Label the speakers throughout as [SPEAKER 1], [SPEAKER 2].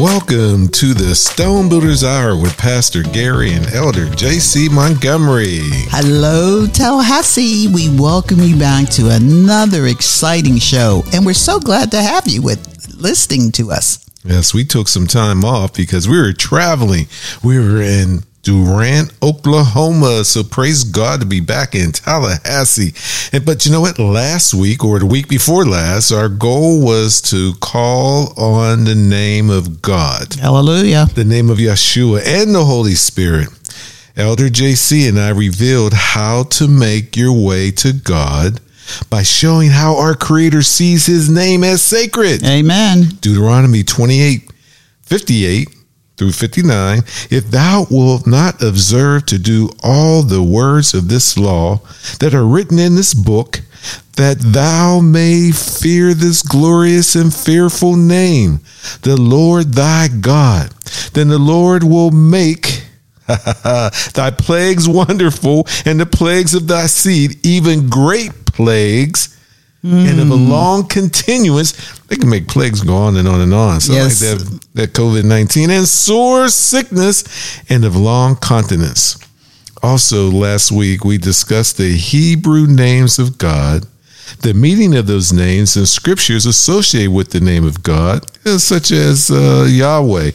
[SPEAKER 1] Welcome to the Stone Builders Hour with Pastor Gary and Elder JC Montgomery.
[SPEAKER 2] Hello, Tallahassee. We welcome you back to another exciting show, and we're so glad to have you with listening to us.
[SPEAKER 1] Yes, we took some time off because we were traveling. We were in Durant, Oklahoma. So praise God to be back in Tallahassee. And, but you know what? Last week or the week before last, our goal was to call on the name of God,
[SPEAKER 2] Hallelujah.
[SPEAKER 1] the name of Yeshua and the Holy Spirit. Elder JC and I revealed how to make your way to God by showing how our Creator sees His name as sacred.
[SPEAKER 2] Amen.
[SPEAKER 1] Deuteronomy 28 58 through 59 If thou wilt not observe to do all the words of this law that are written in this book, that thou may fear this glorious and fearful name, the Lord thy God, then the Lord will make thy plagues wonderful and the plagues of thy seed, even great plagues and of a long continuance. They can make plagues go on and on and on. So
[SPEAKER 2] Yes.
[SPEAKER 1] like that, that COVID 19 and sore sickness and of long continence. Also, last week we discussed the Hebrew names of God, the meaning of those names and scriptures associated with the name of God, uh, such as uh, Yahweh,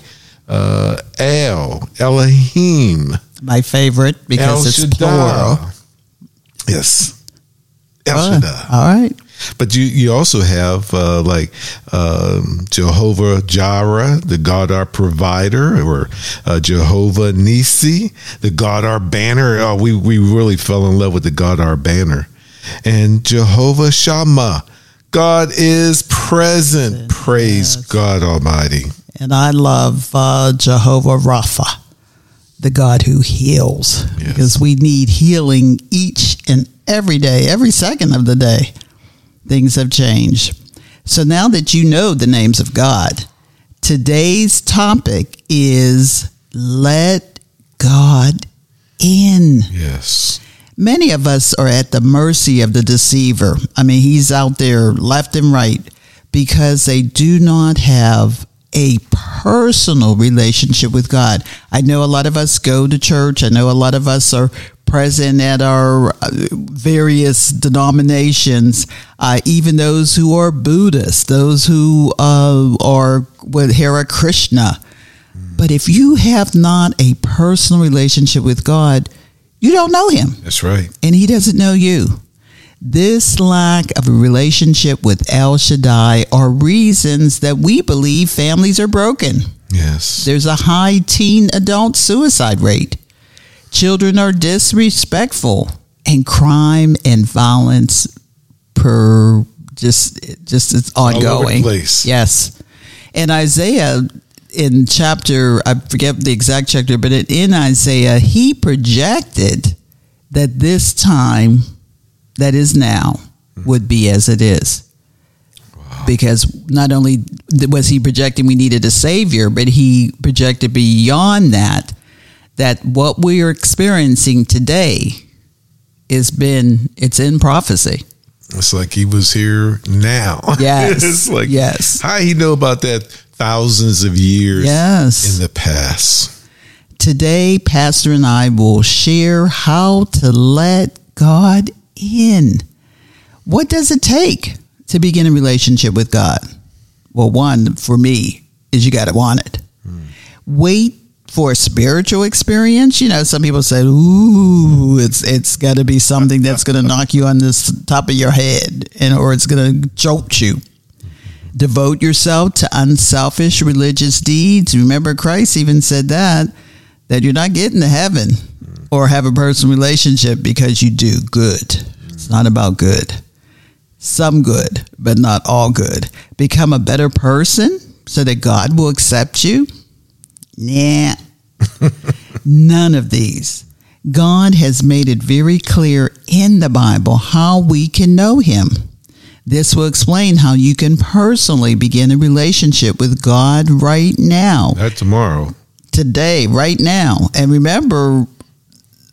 [SPEAKER 1] uh, El, Elohim,
[SPEAKER 2] My favorite
[SPEAKER 1] El
[SPEAKER 2] because it's
[SPEAKER 1] Shaddai.
[SPEAKER 2] plural.
[SPEAKER 1] Yes. El
[SPEAKER 2] Fun.
[SPEAKER 1] Shaddai.
[SPEAKER 2] All right.
[SPEAKER 1] But you, you also have uh, like um, Jehovah Jireh, the God our provider, or uh, Jehovah Nisi, the God our banner. Oh, we, we really fell in love with the God our banner. And Jehovah Shammah, God is present. Praise God Almighty.
[SPEAKER 2] And I love uh, Jehovah Rapha, the God who heals,
[SPEAKER 1] Yes.
[SPEAKER 2] because we need healing each and every day, every second of the day. Things have changed. So now that you know the names of God, today's topic is let God in.
[SPEAKER 1] Yes.
[SPEAKER 2] Many of us are at the mercy of the deceiver. I mean, he's out there left and right because they do not have a personal relationship with God. I know a lot of us go to church. I know a lot of us are present at our uh, various denominations, uh, even those who are Buddhists, those who uh, are with Hare Krishna. But if you have not a personal relationship with God, you don't know him
[SPEAKER 1] That's right.
[SPEAKER 2] and he doesn't know you. This lack of a relationship with El Shaddai are reasons that we believe families are broken.
[SPEAKER 1] Yes.
[SPEAKER 2] There's a high teen adult suicide rate. Children are disrespectful and crime and violence per just just it's ongoing. Yes. And Isaiah in chapter I forget the exact chapter, but in Isaiah he projected that this time that is now would be as it is. Because not only was he projecting we needed a savior, but he projected beyond that that what we are experiencing today has been it's in prophecy.
[SPEAKER 1] It's like he was here now.
[SPEAKER 2] Yes.
[SPEAKER 1] it's like
[SPEAKER 2] Yes.
[SPEAKER 1] how he know about that thousands of years
[SPEAKER 2] Yes.
[SPEAKER 1] in the past.
[SPEAKER 2] Today, Pastor and I will share how to let God in. What does it take to begin a relationship with God? Well, one for me is you got to want it. Hmm. Wait for a spiritual experience. You know, some people say, "Ooh, it's it's got to be something that's going to knock you on the top of your head, and or it's going to jolt you." Devote yourself to unselfish religious deeds. Remember, Christ even said that that you're not getting to heaven or have a personal relationship because you do good. It's not about good. Some good, but not all good. Become a better person so that God will accept you. Nah. None of these. God has made it very clear in the Bible how we can know Him. This will explain how you can personally begin a relationship with God right now
[SPEAKER 1] That tomorrow.
[SPEAKER 2] today, right now. And remember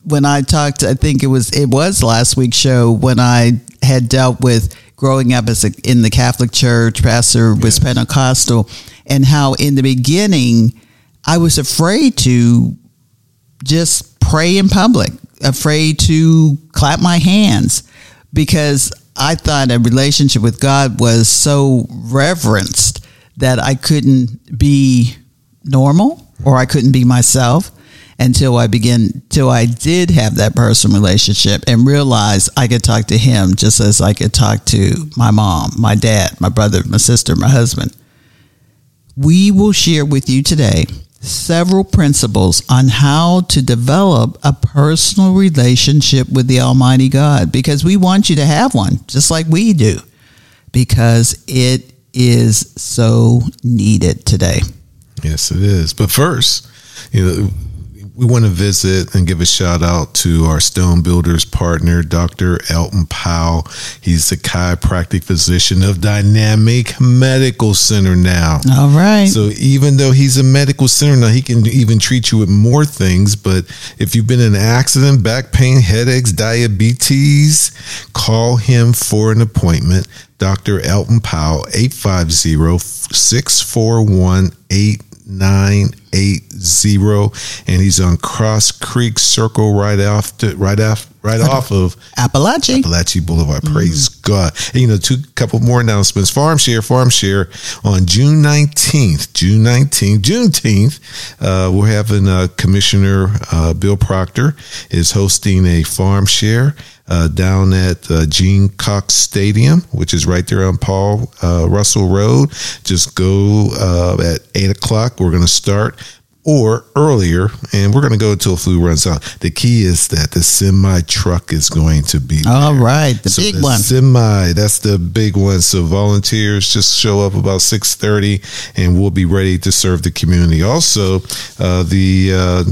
[SPEAKER 2] when I talked, I think it was it was last week's show when I had dealt with growing up as a, in the Catholic Church, pastor was Pentecostal, and how in the beginning I was afraid to just pray in public, afraid to clap my hands because I thought a relationship with God was so reverenced that I couldn't be normal or I couldn't be myself until I began till I did have that personal relationship and realized I could talk to him just as I could talk to my mom, my dad, my brother, my sister, my husband. We will share with you today several principles on how to develop a personal relationship with the Almighty God because we want you to have one, just like we do, because it is so needed today.
[SPEAKER 1] Yes, it is. But first, you know, we want to visit and give a shout out to our Stone Builders partner, Dr. Elton Powell. He's the chiropractic physician of Dynamic Medical Center now.
[SPEAKER 2] All right.
[SPEAKER 1] So even though he's a medical center now, he can even treat you with more things. But if you've been in an accident, back pain, headaches, diabetes, call him for an appointment. Dr. Elton Powell, 850 641 8980 and he's on Cross Creek Circle right off to, right off right off of
[SPEAKER 2] Apalachee.
[SPEAKER 1] Apalachee Boulevard. Praise God. And, you know, two couple more announcements. Farm Share, Farm Share on June 19th, June 19th, Juneteenth, uh, we're having uh, Commissioner uh, Bill Proctor is hosting a Farm Share. Uh, down at uh, Gene Cox Stadium, which is right there on Paul uh, Russell Road. Just go uh, at eight o'clock. We're going to start or earlier, and we're going to go until food runs out. The key is that the semi truck is going to be
[SPEAKER 2] All
[SPEAKER 1] there.
[SPEAKER 2] right, the
[SPEAKER 1] So
[SPEAKER 2] big
[SPEAKER 1] the
[SPEAKER 2] one.
[SPEAKER 1] Semi, that's the big one. So volunteers just show up about six thirty, and we'll be ready to serve the community. Also, uh, the uh,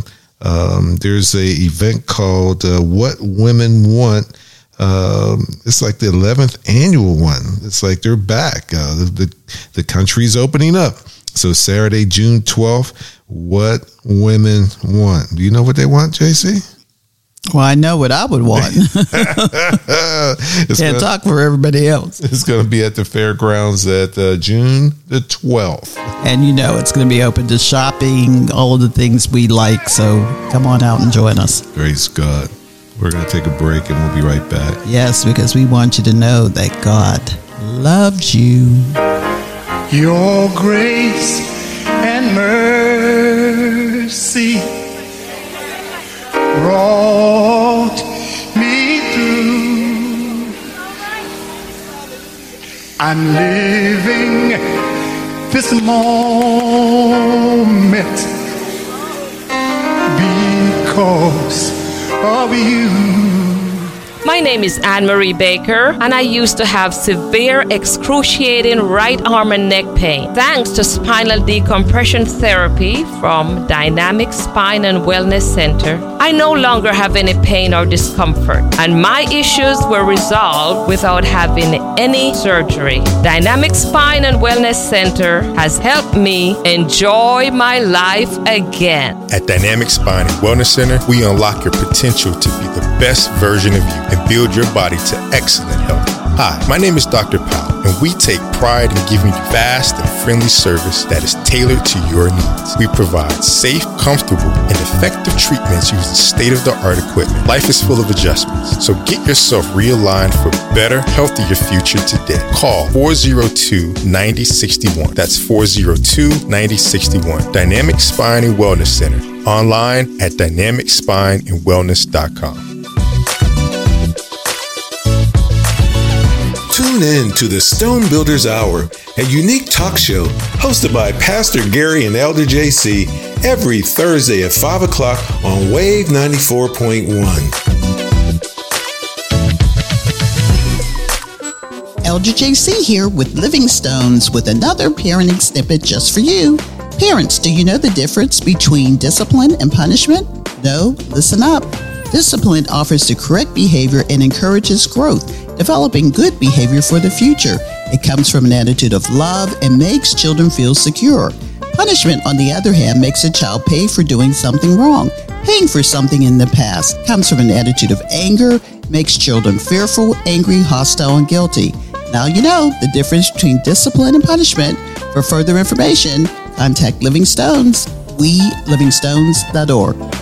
[SPEAKER 1] um, there's a event called uh, "What Women Want." Um, it's like the 11th annual one. It's like they're back. Uh, the, the the country's opening up. So Saturday, June 12th. What women want? Do you know what they want, JC?
[SPEAKER 2] Well, I know what I would want. Can't
[SPEAKER 1] gonna-
[SPEAKER 2] talk for everybody else.
[SPEAKER 1] It's going to be at the fairgrounds at uh, June the 12th.
[SPEAKER 2] And you know it's going to be open to shopping, all of the things we like. So come on out and join us.
[SPEAKER 1] Praise God. We're going to take a break and we'll be right back.
[SPEAKER 2] Yes, because we want you to know that God loves you.
[SPEAKER 3] Your grace and mercy brought me through. I'm living this moment because of you.
[SPEAKER 4] My name is Anne Marie Baker, and I used to have severe, excruciating right arm and neck pain. Thanks to spinal decompression therapy from Dynamic Spine and Wellness Center, I no longer have any pain or discomfort, and my issues were resolved without having any surgery. Dynamic Spine and Wellness Center has helped me enjoy my life again.
[SPEAKER 5] At Dynamic Spine and Wellness Center, we unlock your potential to be the best version of you and build your body to excellent health. Hi, my name is Dr. Powell, we take pride in giving you fast and friendly service that is tailored to your needs. We provide safe, comfortable, and effective treatments using state of the art equipment. Life is full of adjustments, so get yourself realigned for a better, healthier future today. Call 402 9061. That's 402 9061. Dynamic Spine and Wellness Center. Online at dynamicspineandwellness.com.
[SPEAKER 1] Tune in to the Stone Builders Hour, a unique talk show hosted by Pastor Gary and Elder JC every Thursday at 5 o'clock on Wave 94.1.
[SPEAKER 2] Elder JC here with Living Stones with another parenting snippet just for you. Parents, do you know the difference between discipline and punishment? No? Listen up. Discipline offers the correct behavior and encourages growth, developing good behavior for the future. It comes from an attitude of love and makes children feel secure. Punishment, on the other hand, makes a child pay for doing something wrong. Paying for something in the past comes from an attitude of anger, makes children fearful, angry, hostile, and guilty. Now you know the difference between discipline and punishment. For further information, contact Living Stones, welivingstones.org.
[SPEAKER 1] Welcome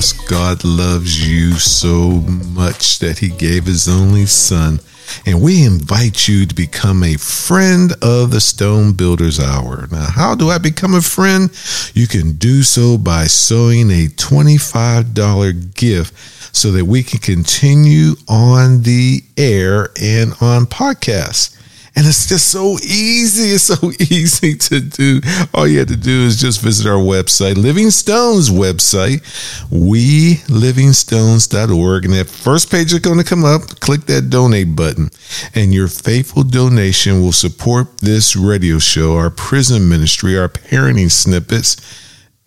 [SPEAKER 1] Yes, God loves you so much that he gave his only son. And we invite you to become a friend of the Stone Builders Hour. Now, how do I become a friend? You can do so by sewing a $25 gift so that we can continue on the air and on podcasts. And it's just so easy. It's so easy to do. All you have to do is just visit our website, Living Stones website, welivingstones.org. And that first page is going to come up. Click that donate button. And your faithful donation will support this radio show, our prison ministry, our parenting snippets,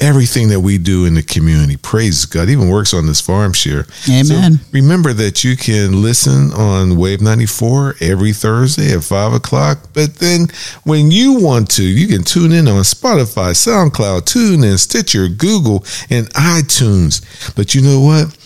[SPEAKER 1] everything that we do in the community. Praise God. Even works on this farm share.
[SPEAKER 2] Amen.
[SPEAKER 1] So remember that you can listen on Wave 94 every Thursday at 5 o'clock. But then when you want to, you can tune in on Spotify, SoundCloud, TuneIn, Stitcher, Google, and iTunes. But you know what?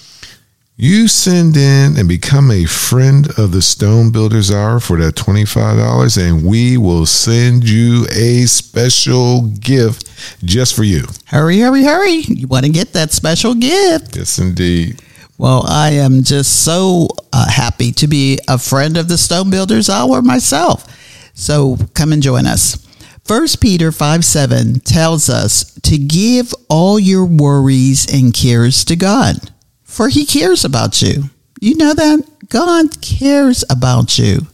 [SPEAKER 1] You send in and become a friend of the Stone Builders Hour for that $25, and we will send you a special gift just for you.
[SPEAKER 2] Hurry, hurry, hurry. You want to get that special gift.
[SPEAKER 1] Yes, indeed.
[SPEAKER 2] Well, I am just so uh, happy to be a friend of the Stone Builders Hour myself. So come and join us. First Peter 5 7 tells us to give all your worries and cares to God, for he cares about you. You know that? God cares about you.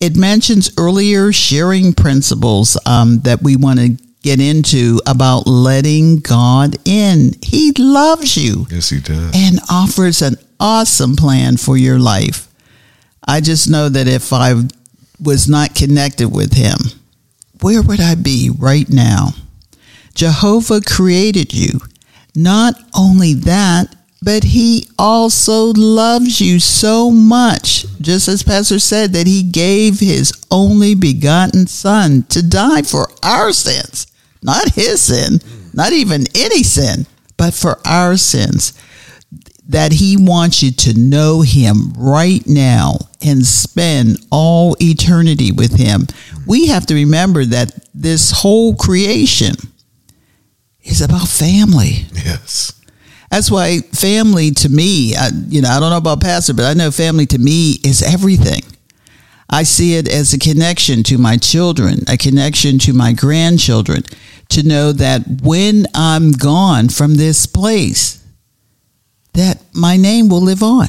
[SPEAKER 2] It mentions earlier sharing principles um, that we want to get into about letting God in. He loves you
[SPEAKER 1] Yes, he does.
[SPEAKER 2] and offers an awesome plan for your life. I just know that if I was not connected with Him, where would I be right now? Jehovah created you. Not only that, but He also loves you so much, just as Pastor said, that He gave His only begotten Son to die for our sins, not His sin, not even any sin, but for our sins that he wants you to know him right now and spend all eternity with him. We have to remember that this whole creation is about family.
[SPEAKER 1] Yes.
[SPEAKER 2] That's why family to me, I, you know, I don't know about pastor, but I know family to me is everything. I see it as a connection to my children, a connection to my grandchildren, to know that when I'm gone from this place, that my name will live on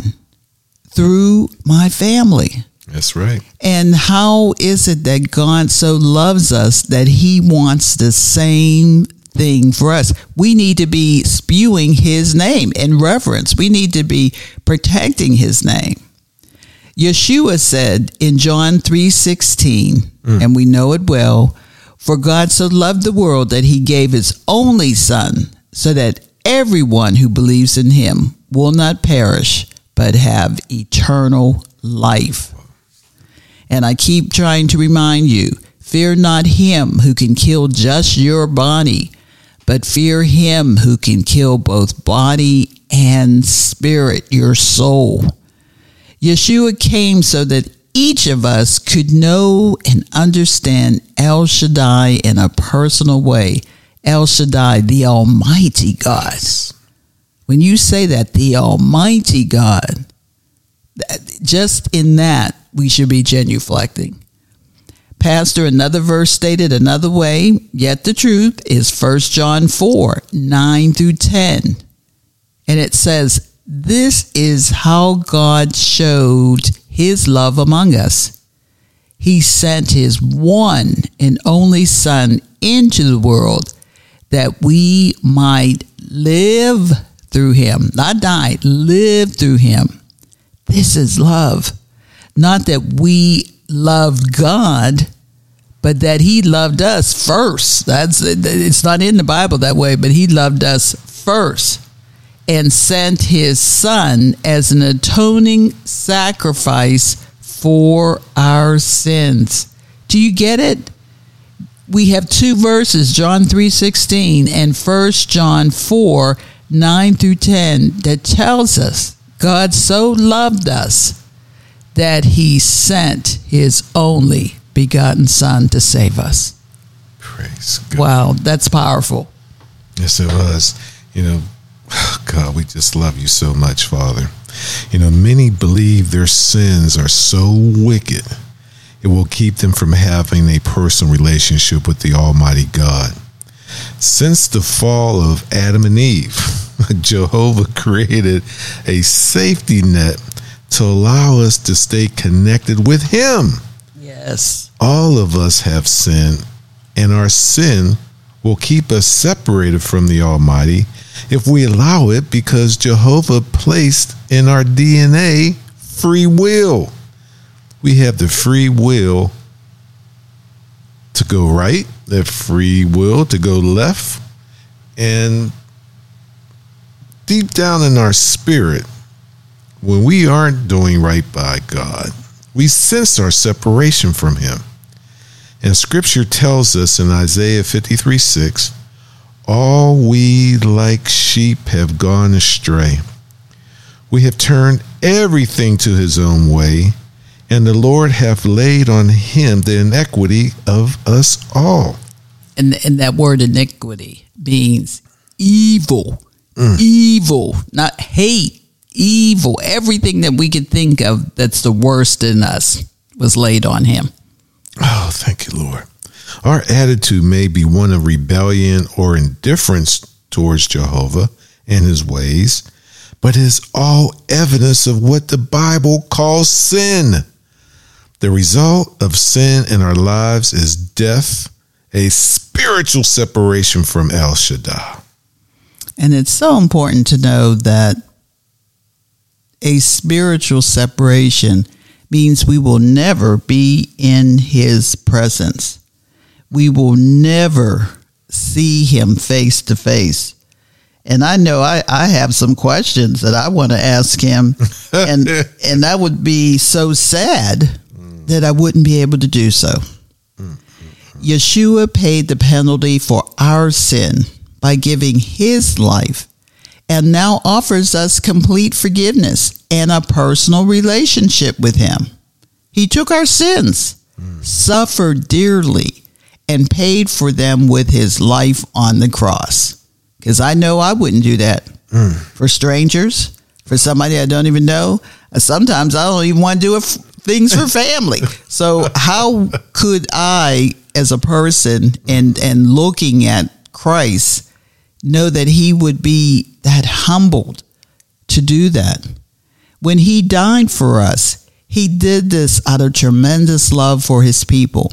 [SPEAKER 2] through my family.
[SPEAKER 1] That's right.
[SPEAKER 2] And how is it that God so loves us that he wants the same thing for us? We need to be spewing his name in reverence. We need to be protecting his name. Yeshua said in John 3:16, mm. and we know it well, for God so loved the world that he gave his only son so that everyone who believes in him will not perish but have eternal life. And I keep trying to remind you fear not him who can kill just your body, but fear him who can kill both body and spirit, your soul. Yeshua came so that each of us could know and understand El Shaddai in a personal way. El Shaddai, the Almighty God. When you say that, the Almighty God, just in that, we should be genuflecting. Pastor, another verse stated another way, yet the truth is 1 John 4 9 through 10. And it says, This is how God showed his love among us. He sent his one and only Son into the world that we might live through him, not die, live through him. This is love. Not that we loved God, but that he loved us first. That's it's not in the Bible that way, but he loved us first and sent his son as an atoning sacrifice for our sins. Do you get it? we have two verses, John 3:16 and 1 John 4, 9 through 10, that tells us God so loved us that he sent his only begotten son to save us.
[SPEAKER 1] Praise God.
[SPEAKER 2] Wow, that's powerful.
[SPEAKER 1] Yes, it was. You know, God, we just love you so much, Father. You know, many believe their sins are so wicked, it will keep them from having a personal relationship with the Almighty God. Since the fall of Adam and Eve, Jehovah created a safety net to allow us to stay connected with Him.
[SPEAKER 2] Yes.
[SPEAKER 1] All of us have sinned, and our sin will keep us separated from the Almighty if we allow it because Jehovah placed in our DNA free will. We have the free will to go right, the free will to go left, and deep down in our spirit, when we aren't doing right by God, we sense our separation from Him. And scripture tells us in Isaiah 53 6, all we like sheep have gone astray. We have turned everything to his own way, and the Lord hath laid on him the iniquity of us all.
[SPEAKER 2] And and that word iniquity means evil. Mm. Evil, not hate, evil. Everything that we could think of that's the worst in us was laid on him.
[SPEAKER 1] Oh, thank you, Lord. Our attitude may be one of rebellion or indifference towards Jehovah and his ways, but it is all evidence of what the Bible calls sin. The result of sin in our lives is death, a spiritual separation from El Shaddai.
[SPEAKER 2] And it's so important to know that a spiritual separation means we will never be in his presence. We will never see him face to face. And I know I, I have some questions that I want to ask him. And and that would be so sad that I wouldn't be able to do so. Yeshua paid the penalty for our sin by giving his life and now offers us complete forgiveness and a personal relationship with him. He took our sins, suffered dearly, and paid for them with his life on the cross. Because I know I wouldn't do that for strangers, for somebody I don't even know. Uh, sometimes I don't even want to do f- things for family. So how could I, as a person, and and looking at Christ, know that He would be that humbled to do that? When He died for us, He did this out of tremendous love for His people.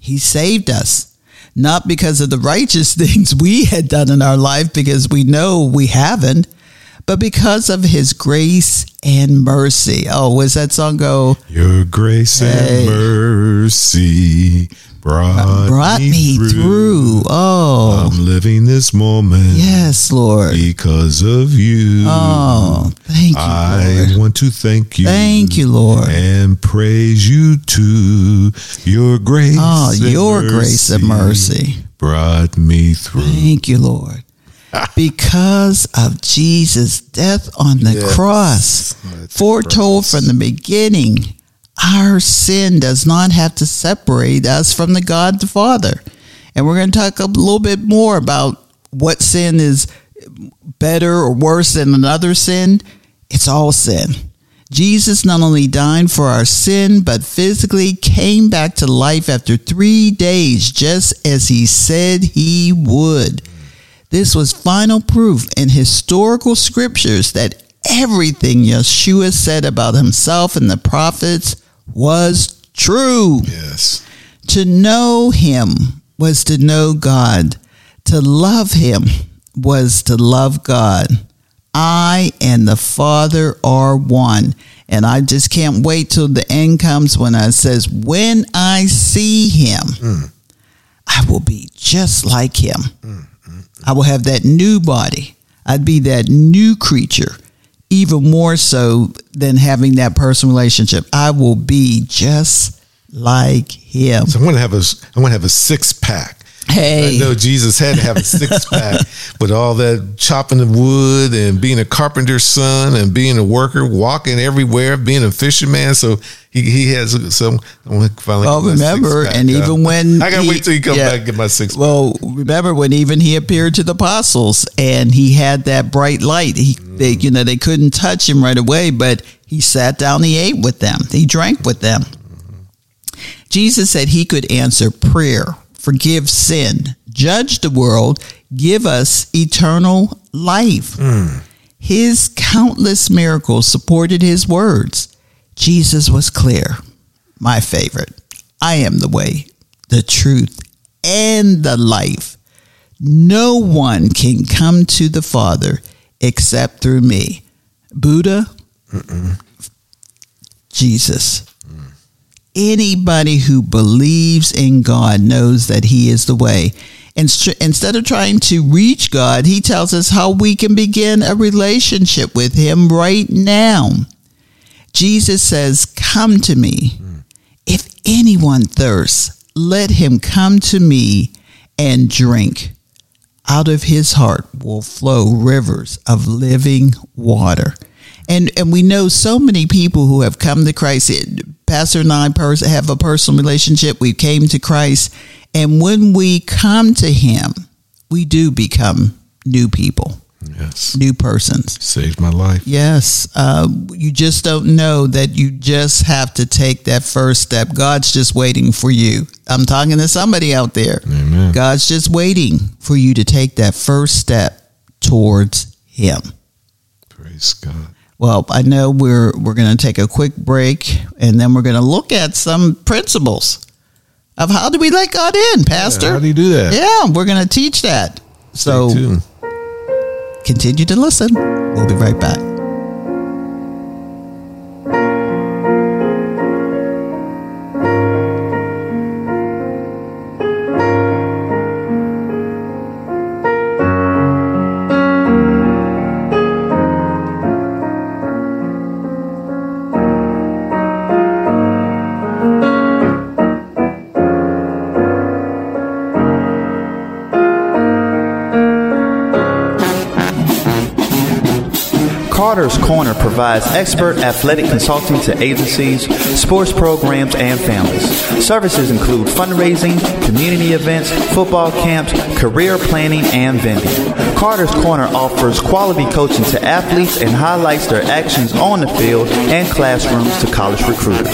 [SPEAKER 2] He saved us not because of the righteous things we had done in our life, because we know we haven't, but because of his grace and mercy. Oh, was that song go?
[SPEAKER 1] Your grace
[SPEAKER 2] Hey.
[SPEAKER 1] and mercy brought,
[SPEAKER 2] Brought me through. Oh,
[SPEAKER 1] I'm living this moment
[SPEAKER 2] yes, Lord.
[SPEAKER 1] because of you.
[SPEAKER 2] Oh, thank you,
[SPEAKER 1] I
[SPEAKER 2] Lord.
[SPEAKER 1] want to thank you.
[SPEAKER 2] Thank you, Lord.
[SPEAKER 1] And praise you to your grace.
[SPEAKER 2] Oh, your grace and mercy.
[SPEAKER 1] brought me through.
[SPEAKER 2] Thank you, Lord. Because of Jesus' death on the
[SPEAKER 1] Yes.
[SPEAKER 2] cross, foretold from the beginning, our sin does not have to separate us from the God the Father. And we're going to talk a little bit more about what sin is better or worse than another sin. It's all sin. Jesus not only died for our sin, but physically came back to life after three days, just as he said he would. This was final proof in historical scriptures that everything Yeshua said about himself and the prophets was true.
[SPEAKER 1] Yes.
[SPEAKER 2] To know him was to know God. To love him was to love God. I and the Father are one. And I just can't wait till the end comes when I says, when I see him, I will be just like him. Mm, mm, mm. I will have that new body. I'd be that new creature, even more so than having that personal relationship. I will be just like him.
[SPEAKER 1] So I want to have a I want to have a six pack.
[SPEAKER 2] Hey.
[SPEAKER 1] I know Jesus had to have a six pack, but all that chopping the wood and being a carpenter's son and being a worker, walking everywhere, being a fisherman. So he, he has some. I finally.
[SPEAKER 2] Well, remember, and
[SPEAKER 1] done.
[SPEAKER 2] even when
[SPEAKER 1] I gotta
[SPEAKER 2] he-
[SPEAKER 1] wait till he comes
[SPEAKER 2] yeah.
[SPEAKER 1] back and get my six.
[SPEAKER 2] Well, remember when even he appeared to the apostles and he had that bright light. He, they, you know, they couldn't touch him right away, but he sat down. He ate with them. He drank with them. Jesus said he could answer prayer, forgive sin, judge the world, give us eternal life. His countless miracles supported his words. Jesus was clear. My favorite. I am the way, the truth, and the life. No one can come to the Father except through me. Buddha, Jesus. Anybody who believes in God knows that He is the way. And str- instead of trying to reach God, He tells us how we can begin a relationship with Him right now. Jesus says, Come to me. If anyone thirsts, let him come to me and drink. Out of his heart will flow rivers of living water. And and we know so many people who have come to Christ. Pastor and I pers- have a personal relationship. We came to Christ, and when we come to Him, we do become new people,
[SPEAKER 1] yes,
[SPEAKER 2] new persons.
[SPEAKER 1] saved my life.
[SPEAKER 2] Yes, uh, you just don't know that you just have to take that first step. God's just waiting for you. I'm talking to somebody out there.
[SPEAKER 1] Amen.
[SPEAKER 2] God's just waiting for you to take that first step towards Him.
[SPEAKER 1] Praise God.
[SPEAKER 2] Well, I know we're we're going to take a quick break, and then we're going to look at some principles of how do we let God in, Pastor.
[SPEAKER 1] How do you do that?
[SPEAKER 2] Yeah, we're going to teach that. So
[SPEAKER 1] tuned.
[SPEAKER 2] continue to listen. We'll be right back.
[SPEAKER 6] Provides expert athletic consulting to agencies, sports programs, and families. Services include fundraising, community events, football camps, career planning, and vending. Carter's Corner offers quality coaching to athletes and highlights their actions on the field and classrooms to college recruiters.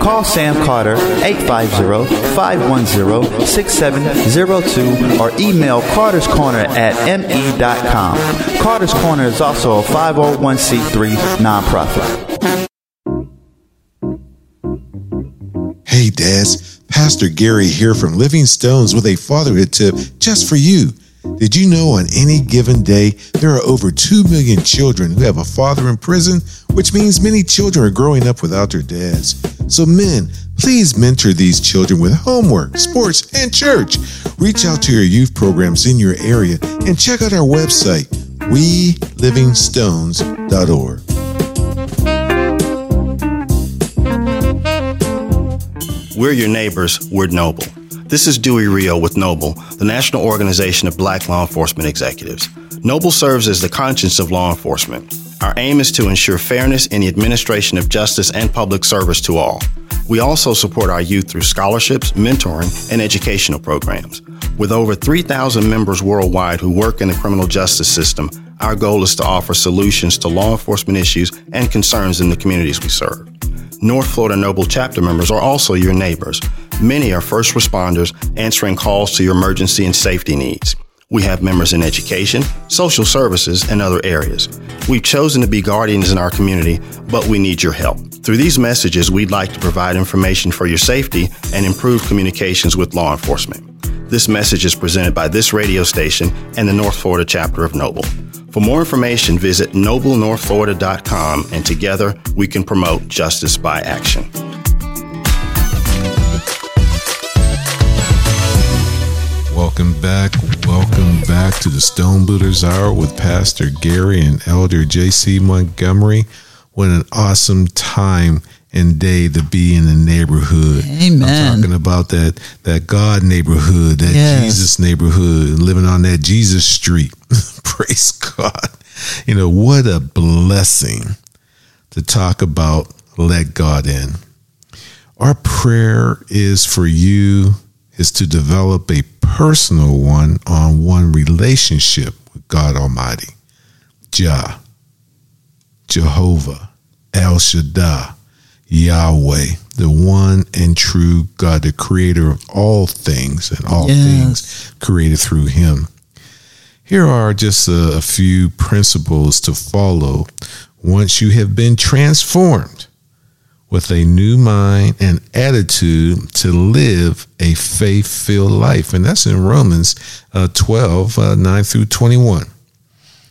[SPEAKER 6] Call Sam Carter 850-510-6702 or email Carter's Corner at me.com. Carter's Corner is also a 501c3 nonprofit.
[SPEAKER 1] Hey, dads. Pastor Gary here from Living Stones with a fatherhood tip just for you. Did you know on any given day there are over 2 million children who have a father in prison, which means many children are growing up without their dads? So, men, please mentor these children with homework, sports, and church. Reach out to your youth programs in your area and check out our website, welivingstones.org.
[SPEAKER 7] We're your neighbors, we're Noble. This is Dewey Rio with Noble, the National Organization of Black Law Enforcement Executives. Noble serves as the conscience of law enforcement. Our aim is to ensure fairness in the administration of justice and public service to all. We also support our youth through scholarships, mentoring, and educational programs. With over 3,000 members worldwide who work in the criminal justice system, our goal is to offer solutions to law enforcement issues and concerns in the communities we serve. North Florida Noble chapter members are also your neighbors. Many are first responders answering calls to your emergency and safety needs. We have members in education, social services, and other areas. We've chosen to be guardians in our community, but we need your help. Through these messages, we'd like to provide information for your safety and improve communications with law enforcement. This message is presented by this radio station and the North Florida chapter of Noble. For more information, visit noblenorthflorida.com and together we can promote justice by action.
[SPEAKER 1] Welcome back. Welcome back to the Stone Builders Hour with Pastor Gary and Elder J.C. Montgomery. What an awesome time and day to be in the neighborhood.
[SPEAKER 2] Amen.
[SPEAKER 1] I'm talking about that that God neighborhood, that
[SPEAKER 2] Yes.
[SPEAKER 1] Jesus neighborhood, living on that Jesus street. Praise God. You know, what a blessing to talk about let God in. Our prayer is for you is to develop a personal one on one relationship with God Almighty. Jah, Jehovah, El Shaddai, Yahweh, the one and true God, the creator of all things and all
[SPEAKER 2] Yes.
[SPEAKER 1] things created through him. Here are just a, a few principles to follow once you have been transformed with a new mind and attitude to live a faith filled life. And that's in Romans uh, 12, uh, 9 through 21.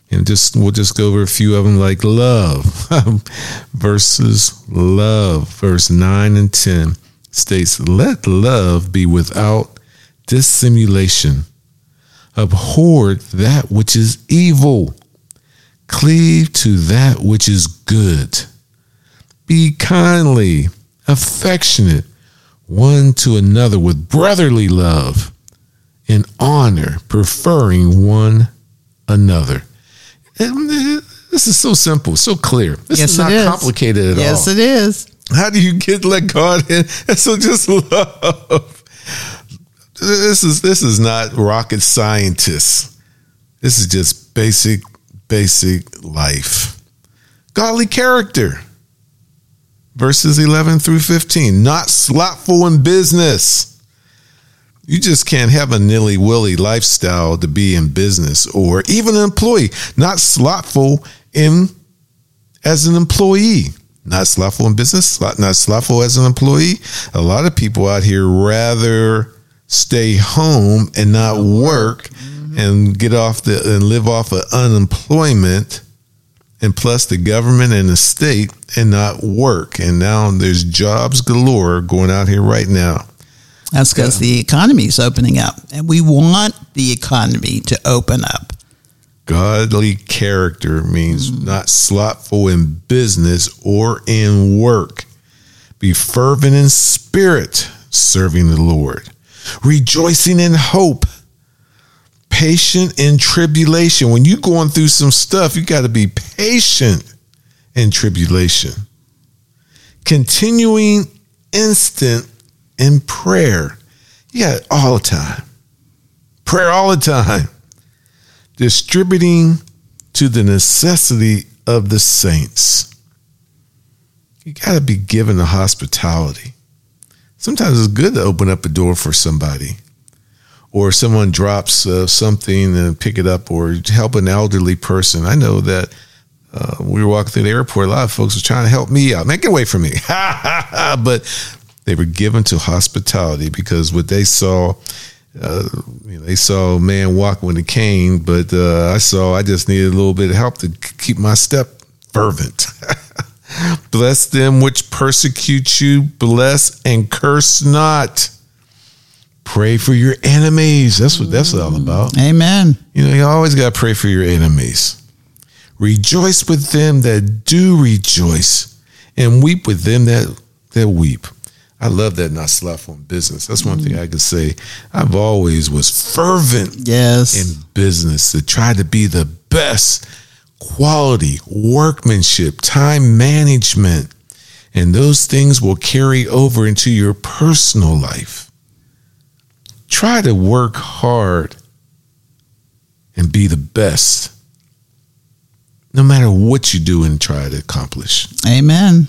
[SPEAKER 1] And just we'll just go over a few of them like love versus love. Verse 9 and 10 states, Let love be without dissimulation. Abhor that which is evil. Cleave to that which is good. Be kindly, affectionate one to another with brotherly love and honor, preferring one another. And, This is so simple, so clear. This
[SPEAKER 2] Yes,
[SPEAKER 1] is not
[SPEAKER 2] is.
[SPEAKER 1] complicated at
[SPEAKER 2] yes,
[SPEAKER 1] all.
[SPEAKER 2] Yes, it is.
[SPEAKER 1] How do you get let God in? That's so just love. This is this is not rocket scientists. This is just basic, basic life. Godly character. Verses 11 through 15. Not slothful in business. You just can't have a nilly willy lifestyle to be in business or even an employee. Not slothful in as an employee. Not slothful in business, not slothful as an employee. A lot of people out here rather stay home and not work mm-hmm. and get off the and live off of unemployment and plus the government and the state and not work. And now there's jobs galore going out here right now.
[SPEAKER 2] That's because the economy is opening up, and we want the economy to open up.
[SPEAKER 1] Godly character means mm-hmm. not slothful in business or in work. Be fervent in spirit, serving the Lord. Rejoicing in hope. Patient in tribulation. When you're going through some stuff, you got to be patient in tribulation. Continuing instant in prayer. Yeah, all the time. Prayer all the time distributing to the necessity of the saints. You got to be given the hospitality. Sometimes it's good to open up a door for somebody, or someone drops uh, something and pick it up, or help an elderly person. I know that uh, we were walking through the airport. A lot of folks were trying to help me out, make it away from me, but they were given to hospitality because what they saw uh, you know, they saw a man walking with a cane, but uh, I saw I just needed a little bit of help to keep my step fervent. bless them which persecute you, bless and curse not. Pray for your enemies. That's what that's all mm. about.
[SPEAKER 2] Amen.
[SPEAKER 1] You know, you always got to pray for your enemies. Rejoice with them that do rejoice, and weep with them that that weep. I love that not slothful in business. That's one thing mm. I could say. I've always was fervent
[SPEAKER 2] Yes.
[SPEAKER 1] in business to try to be the best quality, workmanship, time management, and those things will carry over into your personal life. Try to work hard and be the best, no matter what you do and try to accomplish.
[SPEAKER 2] Amen.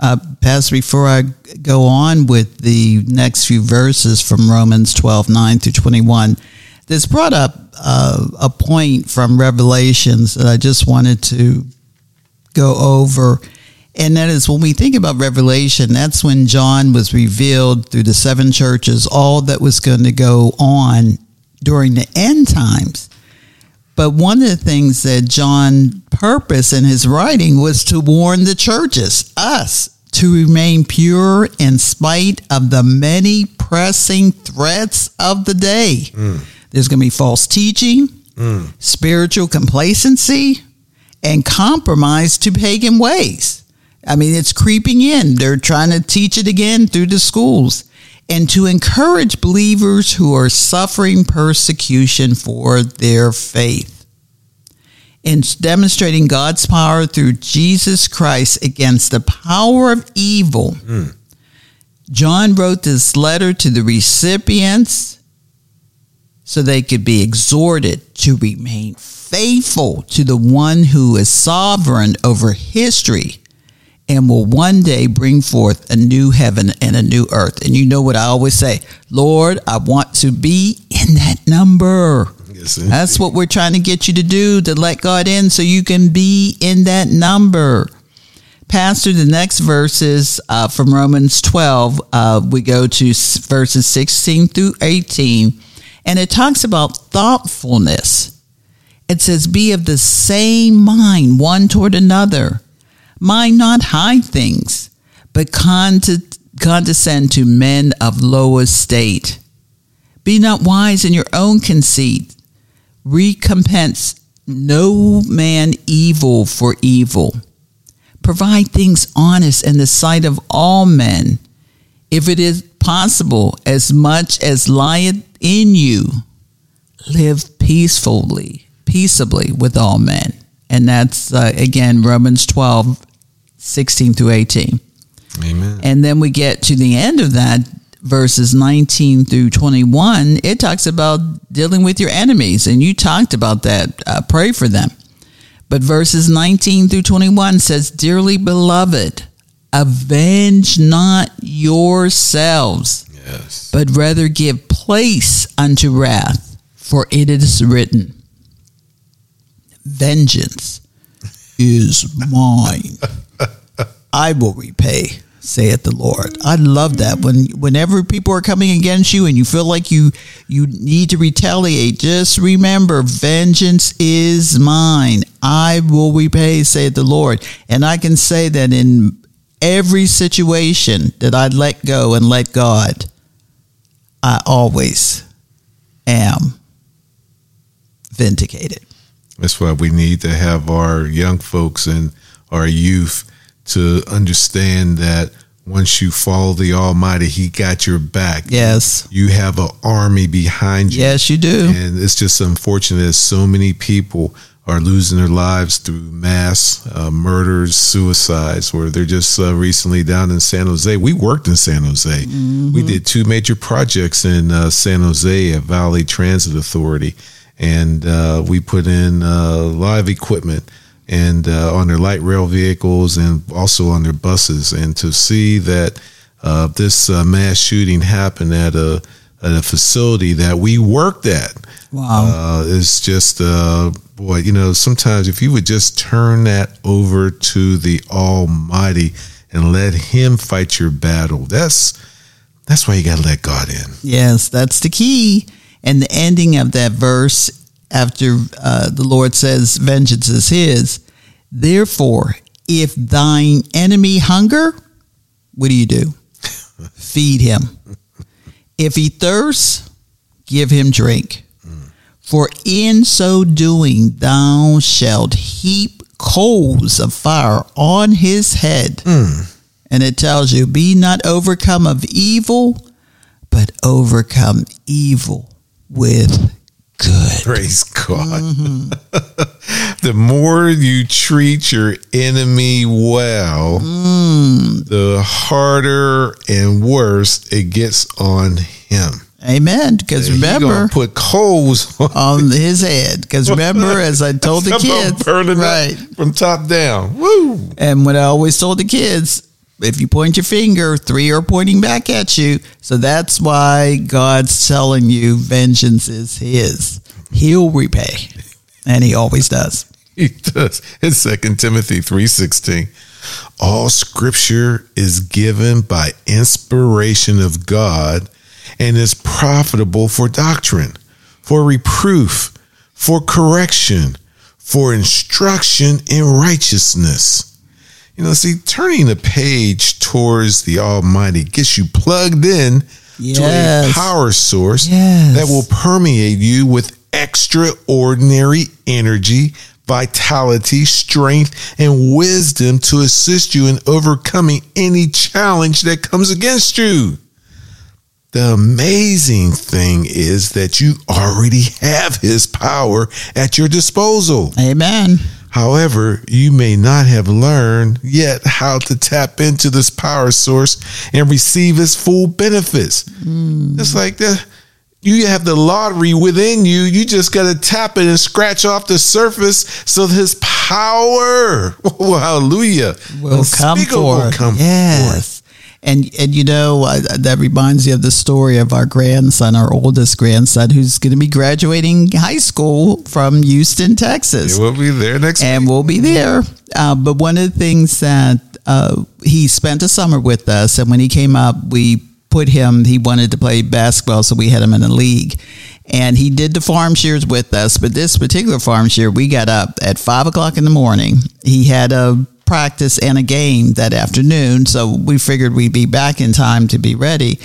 [SPEAKER 2] Uh, Pastor, before I go on with the next few verses from Romans 12, 9 through 21, this brought up uh, a point from Revelations that I just wanted to go over. And that is when we think about Revelation, that's when John was revealed through the seven churches, all that was going to go on during the end times. But one of the things that John purpose in his writing was to warn the churches, us, to remain pure in spite of the many pressing threats of the day. There's going to be false teaching, mm. spiritual complacency, and compromise to pagan ways. I mean, it's creeping in. They're trying to teach it again through the schools and to encourage believers who are suffering persecution for their faith. In demonstrating God's power through Jesus Christ against the power of evil, mm. John wrote this letter to the recipients so they could be exhorted to remain faithful to the one who is sovereign over history and will one day bring forth a new heaven and a new earth. And you know what I always say, Lord, I want to be in that number.
[SPEAKER 1] Yes,
[SPEAKER 2] That's what we're trying to get you to do to let God in so you can be in that number. Pastor, the next verses uh, from Romans 12, uh, we go to verses 16 through 18, and it talks about thoughtfulness. It says, Be of the same mind one toward another. Mind not high things, but conde- condescend to men of low estate. Be not wise in your own conceit. Recompense no man evil for evil. Provide things honest in the sight of all men. If it is possible, as much as lieth in you, live peacefully, peaceably with all men. And that's, uh, again, Romans 12, 16 through 18.
[SPEAKER 1] Amen.
[SPEAKER 2] And then we get to the end of that, verses 19 through 21. It talks about dealing with your enemies. And you talked about that. Uh, pray for them. But verses 19 through 21 says, Dearly beloved, avenge not yourselves,
[SPEAKER 1] Yes.
[SPEAKER 2] but rather give place unto wrath, for it is written, Vengeance is mine. I will repay, saith the Lord. I love that. When whenever people are coming against you and you feel like you you need to retaliate, just remember vengeance is mine. I will repay, saith the Lord. And I can say that in every situation that I let go and let God, I always am vindicated.
[SPEAKER 1] That's why we need to have our young folks and our youth to understand that once you follow the Almighty, He got your back.
[SPEAKER 2] Yes.
[SPEAKER 1] You have an army behind you.
[SPEAKER 2] Yes, you do.
[SPEAKER 1] And it's just unfortunate that so many people are losing their lives through mass uh, murders, suicides, where they're just uh, recently down in San Jose. We worked in San Jose. We did two major projects in uh, San Jose at Valley Transit Authority. And uh, we put in uh, live equipment and uh, on their light rail vehicles and also on their buses. And to see that uh, this uh, mass shooting happened at a a facility that we worked at.
[SPEAKER 2] Wow.
[SPEAKER 1] Uh, it's just, uh, boy, you know, sometimes if you would just turn that over to the Almighty and let Him fight your battle, that's that's why you got to let God in.
[SPEAKER 2] Yes, that's the key. And the ending of that verse, after uh, the Lord says, Vengeance is His, therefore, if thine enemy hunger, what do you do? Feed him. If he thirsts, give him drink. For in so doing, thou shalt heap coals of fire on his head. And it tells you, be not overcome of evil, but overcome evil with good.
[SPEAKER 1] Praise God. Mm-hmm. the more you treat your enemy well, mm. the harder and worse it gets on him.
[SPEAKER 2] Amen. Because remember,
[SPEAKER 1] put coals on
[SPEAKER 2] on his head. Because remember, as I told the kids,
[SPEAKER 1] burning
[SPEAKER 2] right?
[SPEAKER 1] from top down. Woo!
[SPEAKER 2] And what I always told the kids, if you point your finger, three are pointing back at you. So that's why God's telling you vengeance is his. He'll repay. And he always does.
[SPEAKER 1] He does. In Second Timothy three sixteen, all Scripture is given by inspiration of God, and is profitable for doctrine, for reproof, for correction, for instruction in righteousness. You know, see, turning the page towards the Almighty gets you plugged in to a power source
[SPEAKER 2] Yes.
[SPEAKER 1] that will permeate you with extraordinary energy, vitality, strength, and wisdom to assist you in overcoming any challenge that comes against you. The amazing thing is that you already have his power at your disposal.
[SPEAKER 2] Amen.
[SPEAKER 1] However, you may not have learned yet how to tap into this power source and receive its full benefits. Mm. It's like the you have the lottery within you. You just got to tap it and scratch off the surface so his power, oh, hallelujah,
[SPEAKER 2] will come forth.
[SPEAKER 1] will come forth.
[SPEAKER 2] And and you know uh, that reminds you of the story of our grandson, our oldest grandson, who's going to be graduating high school from Houston, Texas.
[SPEAKER 1] We'll be there next
[SPEAKER 2] and
[SPEAKER 1] week.
[SPEAKER 2] we'll be there. Uh, but one of the things that uh, he spent a summer with us, and when he came up, we put him. He wanted to play basketball, so we had him in a league, and he did the farm shears with us. But this particular farm shear, we got up at five o'clock in the morning. He had a practice and a game that afternoon, so we figured we'd be back in time to be ready.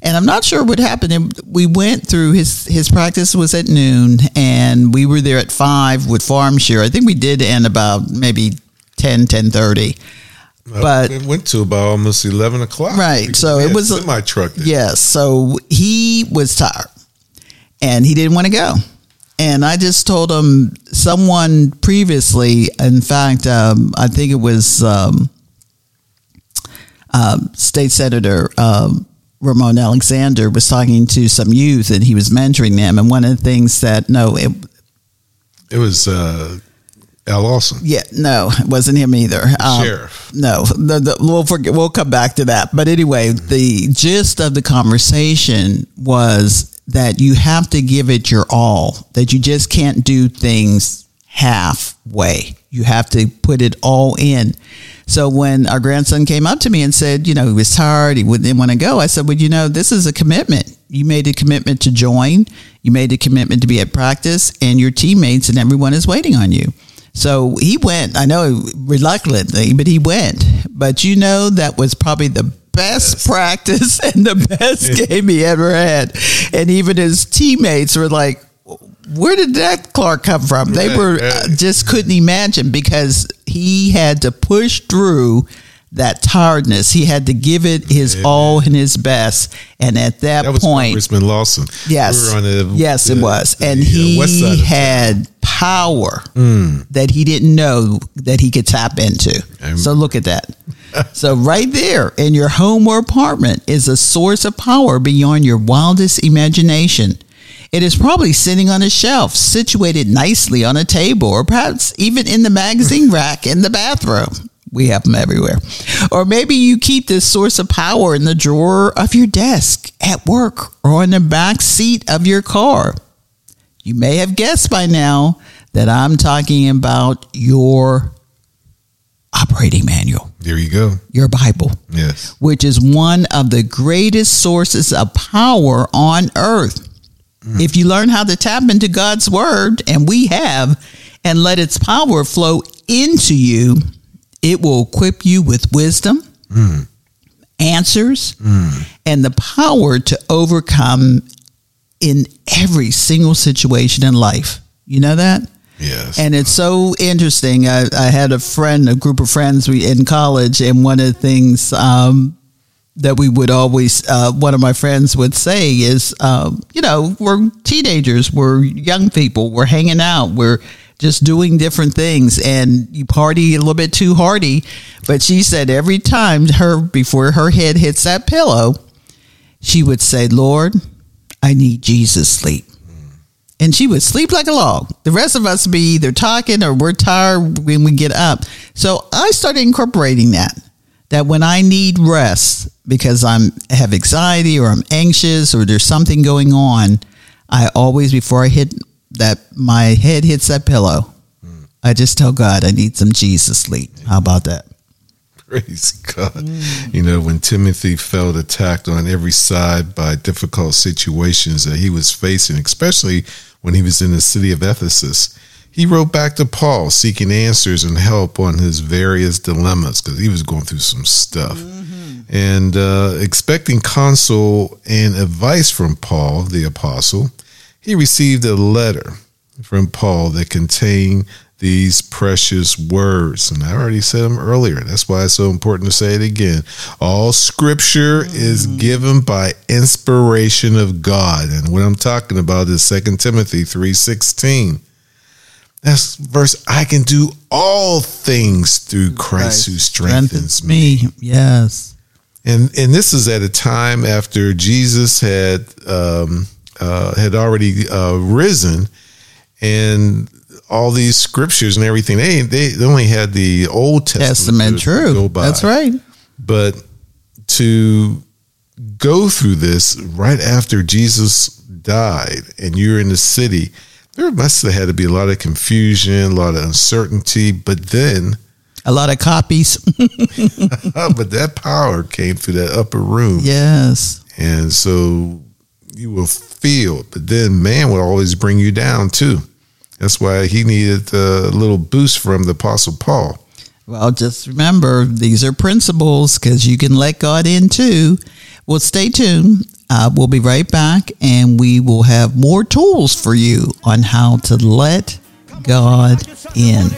[SPEAKER 2] And I'm not sure what happened. We went through his his practice was at noon, and we were there at five with farm shear. I think we did end about maybe 10, 10.30. But
[SPEAKER 1] it went to about almost eleven o'clock.
[SPEAKER 2] Right, so it was
[SPEAKER 1] my truck.
[SPEAKER 2] Yes, so he was tired, and he didn't want to go. And I just told him someone previously, in fact, um, I think it was um, um, State Senator um, Ramon Alexander was talking to some youth, and he was mentoring them. And one of the things that no, it,
[SPEAKER 1] It was uh, Al Lawson,
[SPEAKER 2] Yeah, no, it wasn't him either. Um,
[SPEAKER 1] sheriff.
[SPEAKER 2] No, the, the, we'll forget. We'll come back to that. But anyway, the gist of the conversation was that you have to give it your all. That you just can't do things halfway. You have to put it all in. So when our grandson came up to me and said, you know, he was tired, he didn't want to go, I said, well, you know, this is a commitment. You made a commitment to join. You made a commitment to be at practice, and your teammates and everyone is waiting on you. So he went. I know reluctantly, but he went. But you know that was probably the best practice and the best game he ever had. And even his teammates were like, "Where did that Clark come from?" They were
[SPEAKER 1] right.
[SPEAKER 2] uh, just couldn't imagine because he had to push through that tiredness. He had to give it his all and his best. And at that,
[SPEAKER 1] That was
[SPEAKER 2] point,
[SPEAKER 1] Congressman Lawson.
[SPEAKER 2] Yes.
[SPEAKER 1] We were on the,
[SPEAKER 2] yes, it was. And
[SPEAKER 1] uh,
[SPEAKER 2] he
[SPEAKER 1] west side town.
[SPEAKER 2] had power
[SPEAKER 1] Mm.
[SPEAKER 2] that he didn't know that he could tap into.
[SPEAKER 1] Am-
[SPEAKER 2] so look at that. So right there in your home or apartment is a source of power beyond your wildest imagination. It is probably sitting on a shelf, situated nicely on a table, or perhaps even in the magazine rack in the bathroom. We have them everywhere. Or maybe you keep this source of power in the drawer of your desk, at work, or in the back seat of your car. You may have guessed by now that I'm talking about your operating manual,
[SPEAKER 1] There you go.
[SPEAKER 2] your Bible,
[SPEAKER 1] Yes.
[SPEAKER 2] which is one of the greatest sources of power on earth. Mm-hmm. If you learn how to tap into God's word, and we have, and let its power flow into you, it will equip you with wisdom, mm. answers, mm. and the power to overcome in every single situation in life. You know that?
[SPEAKER 1] Yes.
[SPEAKER 2] And it's so interesting. I, I had a friend, a group of friends we, in college, and one of the things um, that we would always, uh, one of my friends would say is, um, you know, we're teenagers, we're young people, we're hanging out, we're just doing different things, and you party a little bit too hardy. But she said every time her, before her head hits that pillow, she would say, Lord, I need Jesus sleep and she would sleep like a log. The rest of us be either talking or we're tired when we get up. So I started incorporating that. That when I need rest because I'm have anxiety or I'm anxious or there's something going on, I always before I hit that my head hits that pillow, I just tell God I need some Jesus sleep. How about that?
[SPEAKER 1] Praise God. You know, when Timothy felt attacked on every side by difficult situations that he was facing, especially when he was in the city of Ephesus, he wrote back to Paul seeking answers and help on his various dilemmas because he was going through some stuff. And uh, expecting counsel and advice from Paul, the apostle, he received a letter from Paul that contained these precious words. And I already said them earlier. That's why it's so important to say it again. All scripture is given by inspiration of God. And what I'm talking about is 2 Timothy 3:16. That's verse I can do all things through Christ, who strengthens me.
[SPEAKER 2] Yes.
[SPEAKER 1] And and this is at a time after Jesus had um, uh, had already uh, risen, and all these scriptures and everything. They they, they only had the Old Testament,
[SPEAKER 2] Testament, true. That's right.
[SPEAKER 1] But to go through this right after Jesus died, and you're in the city, there must have had to be a lot of confusion, a lot of uncertainty. But then,
[SPEAKER 2] A lot of copies.
[SPEAKER 1] but that power came through that upper room.
[SPEAKER 2] yes.
[SPEAKER 1] And so you will feel, but then man will always bring you down too. That's why he needed a little boost from the Apostle Paul.
[SPEAKER 2] Well, just remember these are principles because you can let God in too. Well, stay tuned. Uh, we'll be right back and we will have more tools for you on how to let God in.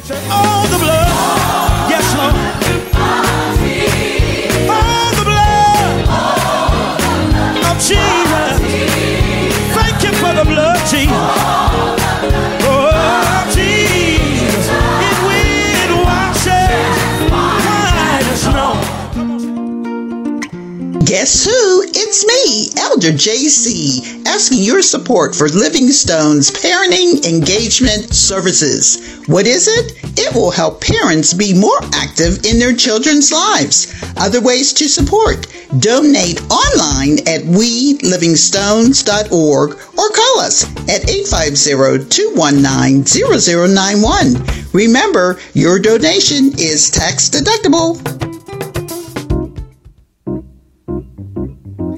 [SPEAKER 8] It's me, Elder JC, asking your support for Living Stone's parenting engagement services. What is it? It will help parents be more active in their children's lives. Other ways to support. Donate online at welivingstones.org or call us at 850-219-0091. Remember, your donation is tax deductible.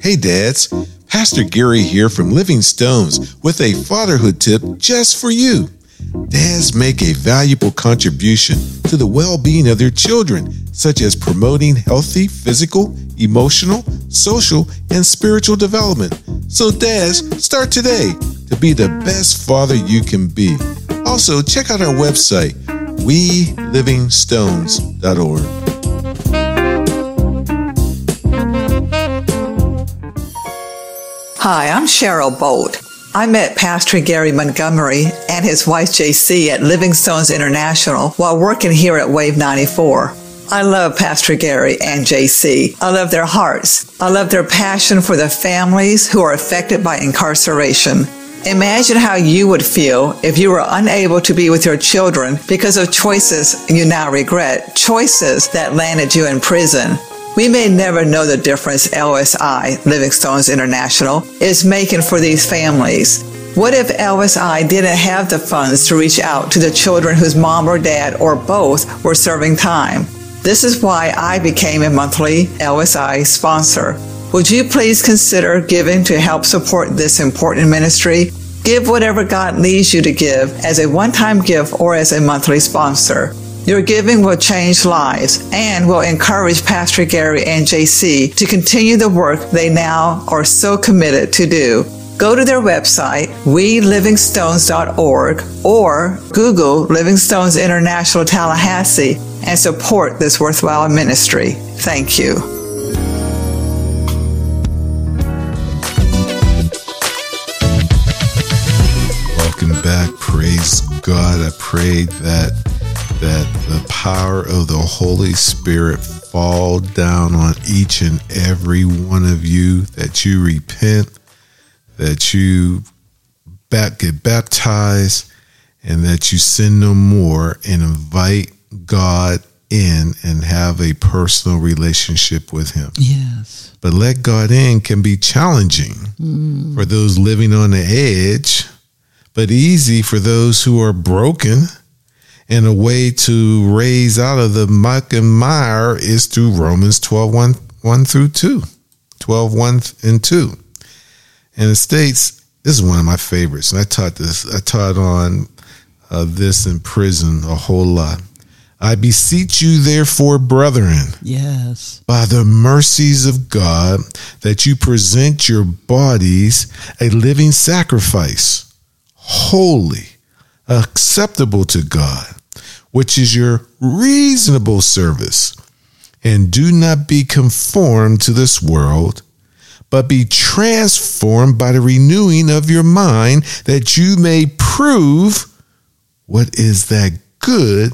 [SPEAKER 1] Hey dads, Pastor Gary here from Living Stones with a fatherhood tip just for you. Dads make a valuable contribution to the well-being of their children, such as promoting healthy physical, emotional, social, and spiritual development. So dads, start today to be the best father you can be. Also, check out our website, welivingstones.org.
[SPEAKER 9] Hi, I'm Cheryl Bolt. I met Pastor Gary Montgomery and his wife JC at Living Stones International while working here at Wave 94. I love Pastor Gary and JC. I love their hearts. I love their passion for the families who are affected by incarceration. Imagine how you would feel if you were unable to be with your children because of choices you now regret, choices that landed you in prison. We may never know the difference LSI, Living Stones International, is making for these families. What if LSI didn't have the funds to reach out to the children whose mom or dad or both were serving time? This is why I became a monthly LSI sponsor. Would you please consider giving to help support this important ministry? Give whatever God leads you to give as a one time gift or as a monthly sponsor. Your giving will change lives and will encourage Pastor Gary and JC to continue the work they now are so committed to do. Go to their website, welivingstones.org, or Google Living Stones International Tallahassee and support this worthwhile ministry. Thank you.
[SPEAKER 1] Welcome back. Praise God. I pray that that the power of the Holy Spirit fall down on each and every one of you, that you repent, that you get baptized, and that you sin no more and invite God in and have a personal relationship with Him.
[SPEAKER 2] Yes.
[SPEAKER 1] But let God in can be challenging mm. for those living on the edge, but easy for those who are broken. And a way to raise out of the muck and mire is through Romans 12, 1, 1 through 2. 12, 1 and 2. And it states, this is one of my favorites. And I taught this, I taught on uh, this in prison a whole lot. I beseech you, therefore, brethren,
[SPEAKER 2] Yes.
[SPEAKER 1] by the mercies of God that you present your bodies a living sacrifice, holy, acceptable to God, which is your reasonable service. And do not be conformed to this world, but be transformed by the renewing of your mind, that you may prove what is that good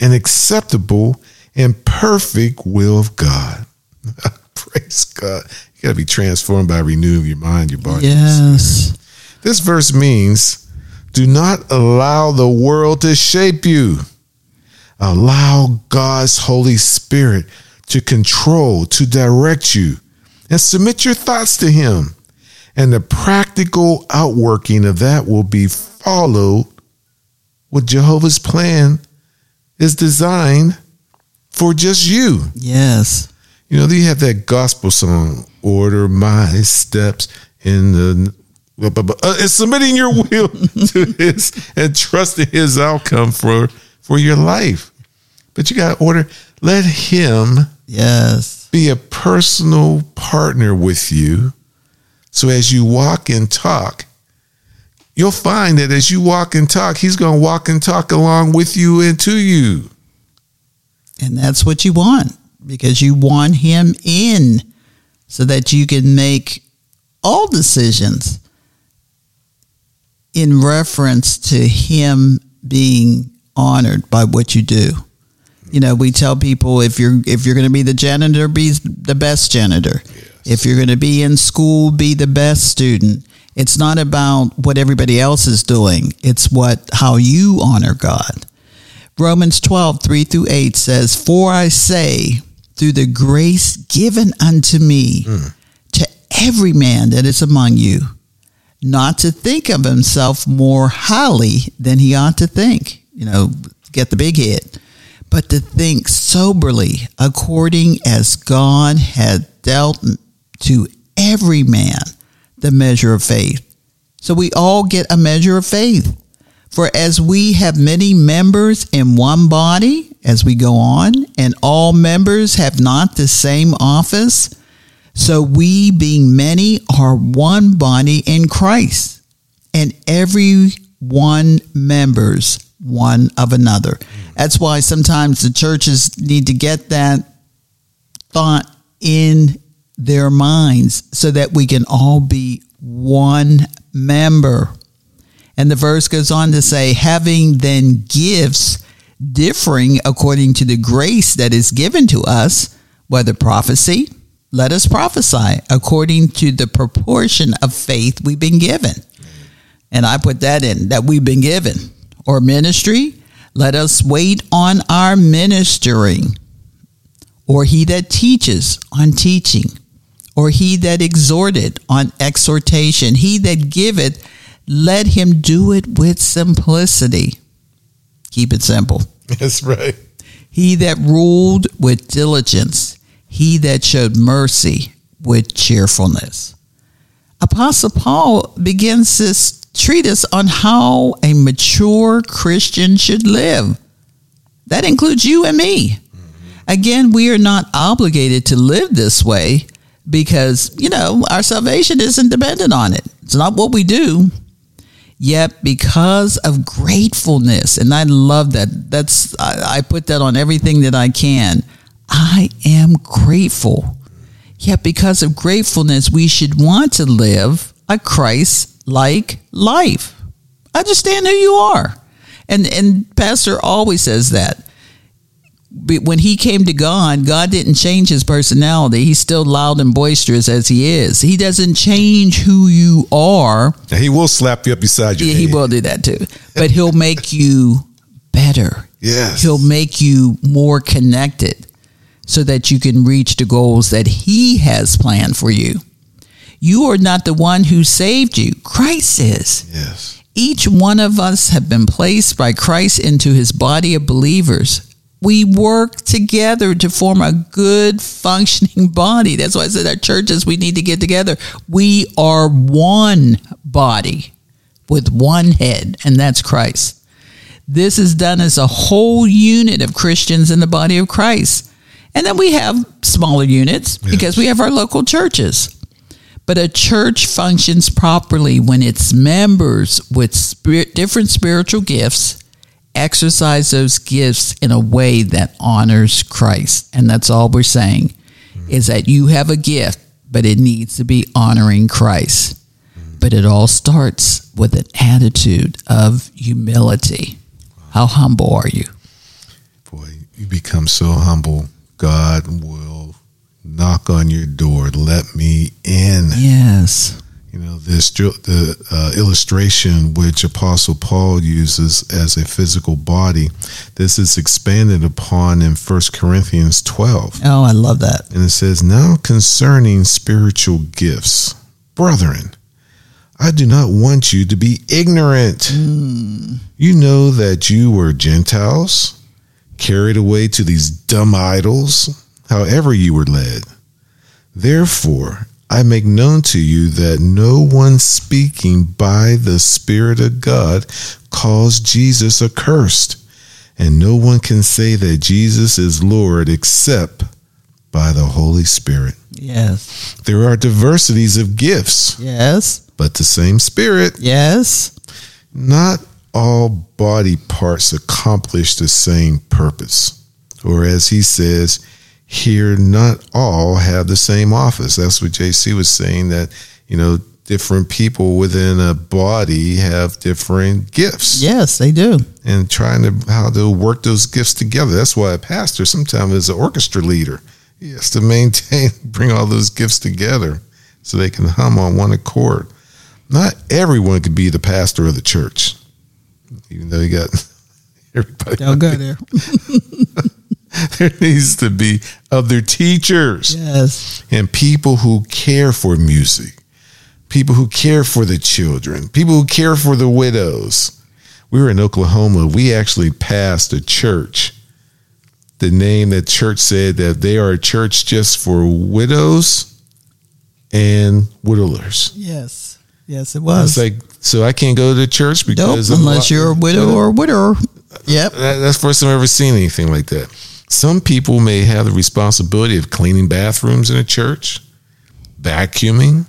[SPEAKER 1] and acceptable and perfect will of God. Praise God. You got to be transformed by renewing your mind, your body.
[SPEAKER 2] Yes.
[SPEAKER 1] This verse means do not allow the world to shape you. Allow God's Holy Spirit to control, to direct you, and submit your thoughts to Him. And the practical outworking of that will be followed what Jehovah's plan is designed for just you.
[SPEAKER 2] Yes.
[SPEAKER 1] You know, you have that gospel song, Order My Steps in the. Uh, it's submitting your will to His and trusting His outcome for for your life. But you got to order. Let Him
[SPEAKER 2] Yes.
[SPEAKER 1] be a personal partner with you. So as you walk and talk, you'll find that as you walk and talk, He's going to walk and talk along with you and to you.
[SPEAKER 2] And that's what you want because you want him in so that you can make all decisions in reference to him being honored by what you do. You know, we tell people if you're if you're going to be the janitor, be the best janitor. If you're going to be in school, be the best student. It's not about what everybody else is doing. It's what how you honor God. Romans 12, 3 through 8 says, For I say, through the grace given unto me, mm. to every man that is among you, not to think of himself more highly than he ought to think. You know, get the big hit. But to think soberly, according as God had dealt to every man the measure of faith. So we all get a measure of faith. For as we have many members in one body, as we go on, and all members have not the same office, so we, being many, are one body in Christ, and every one members one of another. Mm. That's why sometimes the churches need to get that thought in their minds so that we can all be one member. And the verse goes on to say, having then gifts differing according to the grace that is given to us, whether prophecy, let us prophesy according to the proportion of faith we've been given. Mm. And I put that in that we've been given. Or ministry, let us wait on our ministering. Or he that teaches on teaching. Or he that exhorted on exhortation. He that giveth, let him do it with simplicity. Keep it simple.
[SPEAKER 1] That's right.
[SPEAKER 2] He that ruled with diligence, he that showed mercy with cheerfulness. Apostle Paul begins this treatise on how a mature Christian should live. That includes you and me. Again, we are not obligated to live this way because, you know, our salvation isn't dependent on it. It's not what we do. Yet, because of gratefulness, and I love that, that's, I, I put that on everything that I can. I am grateful. Yet, because of gratefulness, we should want to live a Christ like life. Understand who you are. And, and Pastor always says that when he came to God, God didn't change his personality. He's still loud and boisterous as he is. He doesn't change who you are.
[SPEAKER 1] He will slap you up beside your
[SPEAKER 2] Yeah,
[SPEAKER 1] head.
[SPEAKER 2] he will do that too. But he'll make you better.
[SPEAKER 1] Yes.
[SPEAKER 2] He'll make you more connected so that you can reach the goals that he has planned for you. You are not the one who saved you. Christ is.
[SPEAKER 1] Yes.
[SPEAKER 2] Each one of us have been placed by Christ into his body of believers. We work together to form a good functioning body. That's why I said our churches we need to get together. We are one body with one head, and that's Christ. This is done as a whole unit of Christians in the body of Christ. And then we have smaller units because we have our local churches. But a church functions properly when its members with spirit, different spiritual gifts exercise those gifts in a way that honors Christ. And that's all we're saying is that you have a gift, but it needs to be honoring Christ. But it all starts with an attitude of humility. How humble are you?
[SPEAKER 1] Boy, you become so humble, God will knock on your door. Let me in.
[SPEAKER 2] Yes.
[SPEAKER 1] You know, this the uh, illustration which Apostle Paul uses as a physical body. This is expanded upon in First Corinthians twelve.
[SPEAKER 2] Oh, I love that.
[SPEAKER 1] And it says, Now concerning spiritual gifts, brethren, I do not want you to be ignorant. You know that you were Gentiles, carried away to these dumb idols, however you were led. Therefore, I make known to you that no one speaking by the Spirit of God calls Jesus accursed, and no one can say that Jesus is Lord except by the Holy Spirit.
[SPEAKER 2] Yes.
[SPEAKER 1] There are diversities of gifts,
[SPEAKER 2] Yes.
[SPEAKER 1] but the same Spirit.
[SPEAKER 2] Yes.
[SPEAKER 1] Not all body parts accomplish the same purpose. Or as he says, here not all have the same office. That's what JC was saying that, you know, different people within a body have different gifts
[SPEAKER 2] Yes, they do.
[SPEAKER 1] and trying to how to work those gifts together. That's why a pastor sometimes is an orchestra leader. He has to maintain, bring all those gifts together so they can hum on one accord. Not everyone could be the pastor of the church, even though you got everybody.
[SPEAKER 2] Don't go there.
[SPEAKER 1] There needs to be other teachers
[SPEAKER 2] Yes.
[SPEAKER 1] and people who care for music, people who care for the children, people who care for the widows. We were in Oklahoma. We actually passed a church. The name that church said that they are a church just for widows and widowers.
[SPEAKER 2] Yes. Yes, it
[SPEAKER 1] I
[SPEAKER 2] was.
[SPEAKER 1] like, so I can't go to church
[SPEAKER 2] nope,
[SPEAKER 1] because of
[SPEAKER 2] unless you're a widow or a widower. Yep.
[SPEAKER 1] that, that's the first time I've ever seen anything like that. Some people may have the responsibility of cleaning bathrooms in a church, vacuuming.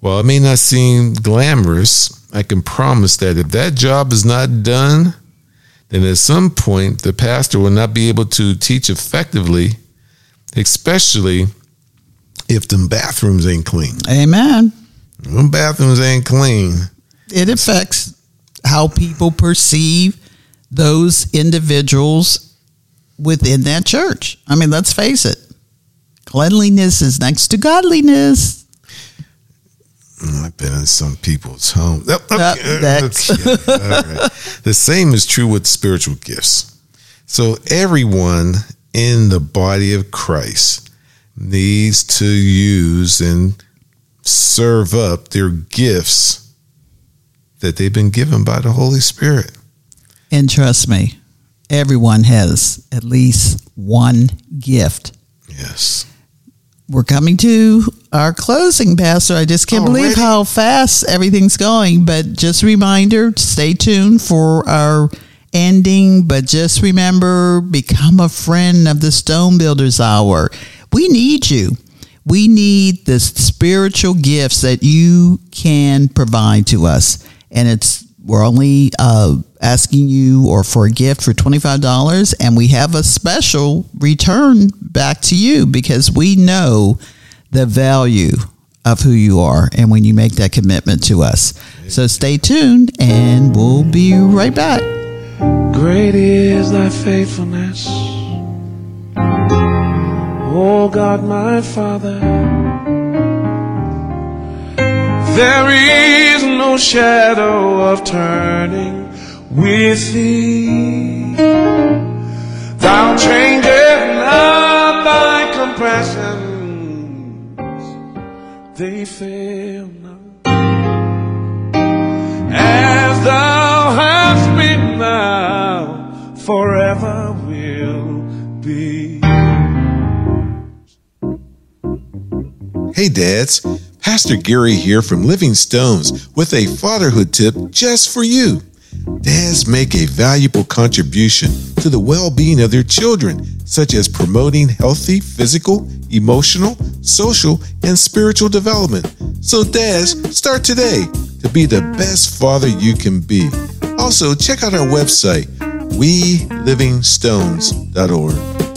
[SPEAKER 1] While it may not seem glamorous, I can promise that if that job is not done, then at some point the pastor will not be able to teach effectively, especially if them bathrooms ain't clean.
[SPEAKER 2] Amen.
[SPEAKER 1] Them bathrooms ain't clean.
[SPEAKER 2] It affects how people perceive those individuals within that church. I mean, let's face it. Cleanliness is next to godliness.
[SPEAKER 1] Mm, I've been in some people's home. Oh, okay,
[SPEAKER 2] that's-
[SPEAKER 1] okay, right. The same is true with spiritual gifts. So everyone in the body of Christ needs to use and serve up their gifts that they've been given by the Holy Spirit.
[SPEAKER 2] And trust me, everyone has at least one gift.
[SPEAKER 1] Yes.
[SPEAKER 2] We're coming to our closing, Pastor. I just can't believe how fast everything's going. But just a reminder, stay tuned for our ending. But just remember, become a friend of the Stone Builders Hour. We need you. We need the spiritual gifts that you can provide to us. And it's we're only uh, asking you or for a gift for $25 and we have a special return back to you because we know the value of who you are and when you make that commitment to us. So stay tuned and we'll be right back.
[SPEAKER 10] Great is thy faithfulness, O God my Father. There is no shadow of turning with thee. Thou changest not thy compassions, they fail not. As thou hast been now, forever will be.
[SPEAKER 1] Hey, dads. Pastor Gary here from Living Stones with a fatherhood tip just for you. Dads make a valuable contribution to the well being of their children, such as promoting healthy physical, emotional, social, and spiritual development. So, dads, start today to be the best father you can be. Also, check out our website, WeLivingStones.org.